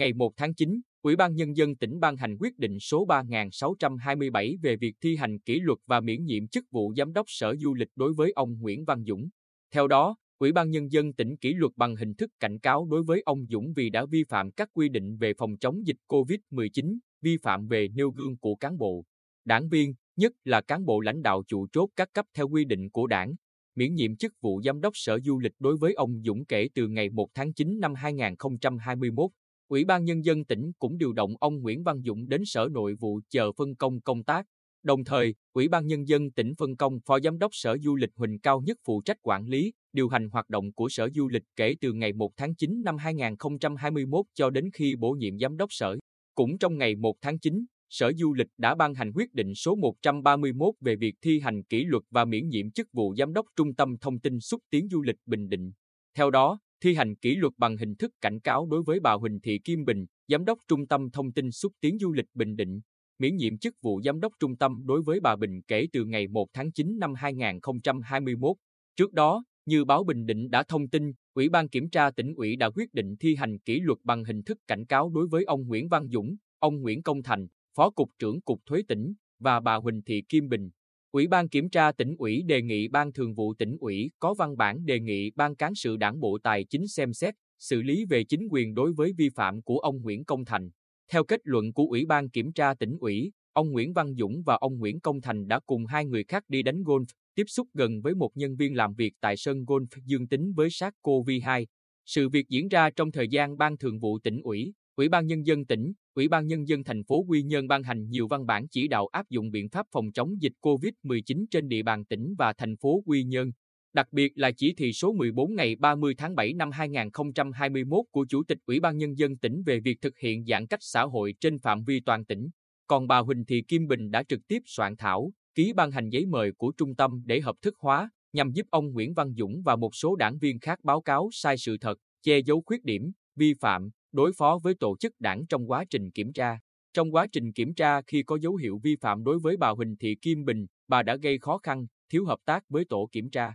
ngày 1 tháng 9, Ủy ban Nhân dân tỉnh ban hành quyết định số 3627 về việc thi hành kỷ luật và miễn nhiệm chức vụ Giám đốc Sở Du lịch đối với ông Nguyễn Văn Dũng. Theo đó, Ủy ban Nhân dân tỉnh kỷ luật bằng hình thức cảnh cáo đối với ông Dũng vì đã vi phạm các quy định về phòng chống dịch COVID-19, vi phạm về nêu gương của cán bộ, đảng viên, nhất là cán bộ lãnh đạo chủ chốt các cấp theo quy định của đảng, miễn nhiệm chức vụ Giám đốc Sở Du lịch đối với ông Dũng kể từ ngày 1 tháng 9 năm 2021. Ủy ban Nhân dân tỉnh cũng điều động ông Nguyễn Văn Dũng đến Sở Nội vụ chờ phân công công tác. Đồng thời, Ủy ban Nhân dân tỉnh phân công Phó Giám đốc Sở Du lịch Huỳnh Cao Nhất phụ trách quản lý, điều hành hoạt động của Sở Du lịch kể từ ngày 1 tháng 9 năm 2021 cho đến khi bổ nhiệm Giám đốc Sở. Cũng trong ngày 1 tháng 9, Sở Du lịch đã ban hành quyết định số 131 về việc thi hành kỷ luật và miễn nhiệm chức vụ Giám đốc Trung tâm Thông tin xúc tiến du lịch Bình Định. Theo đó, thi hành kỷ luật bằng hình thức cảnh cáo đối với bà Huỳnh Thị Kim Bình, Giám đốc Trung tâm Thông tin xúc tiến du lịch Bình Định, miễn nhiệm chức vụ Giám đốc Trung tâm đối với bà Bình kể từ ngày 1 tháng 9 năm 2021. Trước đó, như báo Bình Định đã thông tin, Ủy ban Kiểm tra tỉnh ủy đã quyết định thi hành kỷ luật bằng hình thức cảnh cáo đối với ông Nguyễn Văn Dũng, ông Nguyễn Công Thành, Phó Cục trưởng Cục Thuế tỉnh và bà Huỳnh Thị Kim Bình. Ủy ban Kiểm tra tỉnh ủy đề nghị Ban Thường vụ tỉnh ủy có văn bản đề nghị Ban Cán sự Đảng Bộ Tài chính xem xét, xử lý về chính quyền đối với vi phạm của ông Nguyễn Công Thành. Theo kết luận của Ủy ban Kiểm tra tỉnh ủy, ông Nguyễn Văn Dũng và ông Nguyễn Công Thành đã cùng hai người khác đi đánh golf, tiếp xúc gần với một nhân viên làm việc tại sân golf dương tính với SARS-CoV-2. Sự việc diễn ra trong thời gian Ban Thường vụ tỉnh ủy, Ủy ban Nhân dân tỉnh, Ủy ban Nhân dân thành phố Quy Nhơn ban hành nhiều văn bản chỉ đạo áp dụng biện pháp phòng chống dịch COVID-19 trên địa bàn tỉnh và thành phố Quy Nhơn. Đặc biệt là chỉ thị số 14 ngày 30 tháng 7 năm 2021 của Chủ tịch Ủy ban Nhân dân tỉnh về việc thực hiện giãn cách xã hội trên phạm vi toàn tỉnh. Còn bà Huỳnh Thị Kim Bình đã trực tiếp soạn thảo, ký ban hành giấy mời của trung tâm để hợp thức hóa, nhằm giúp ông Nguyễn Văn Dũng và một số đảng viên khác báo cáo sai sự thật, che giấu khuyết điểm, vi phạm, đối phó với tổ chức đảng trong quá trình kiểm tra. Trong quá trình kiểm tra khi có dấu hiệu vi phạm đối với bà Huỳnh Thị Kim Bình, bà đã gây khó khăn, thiếu hợp tác với tổ kiểm tra.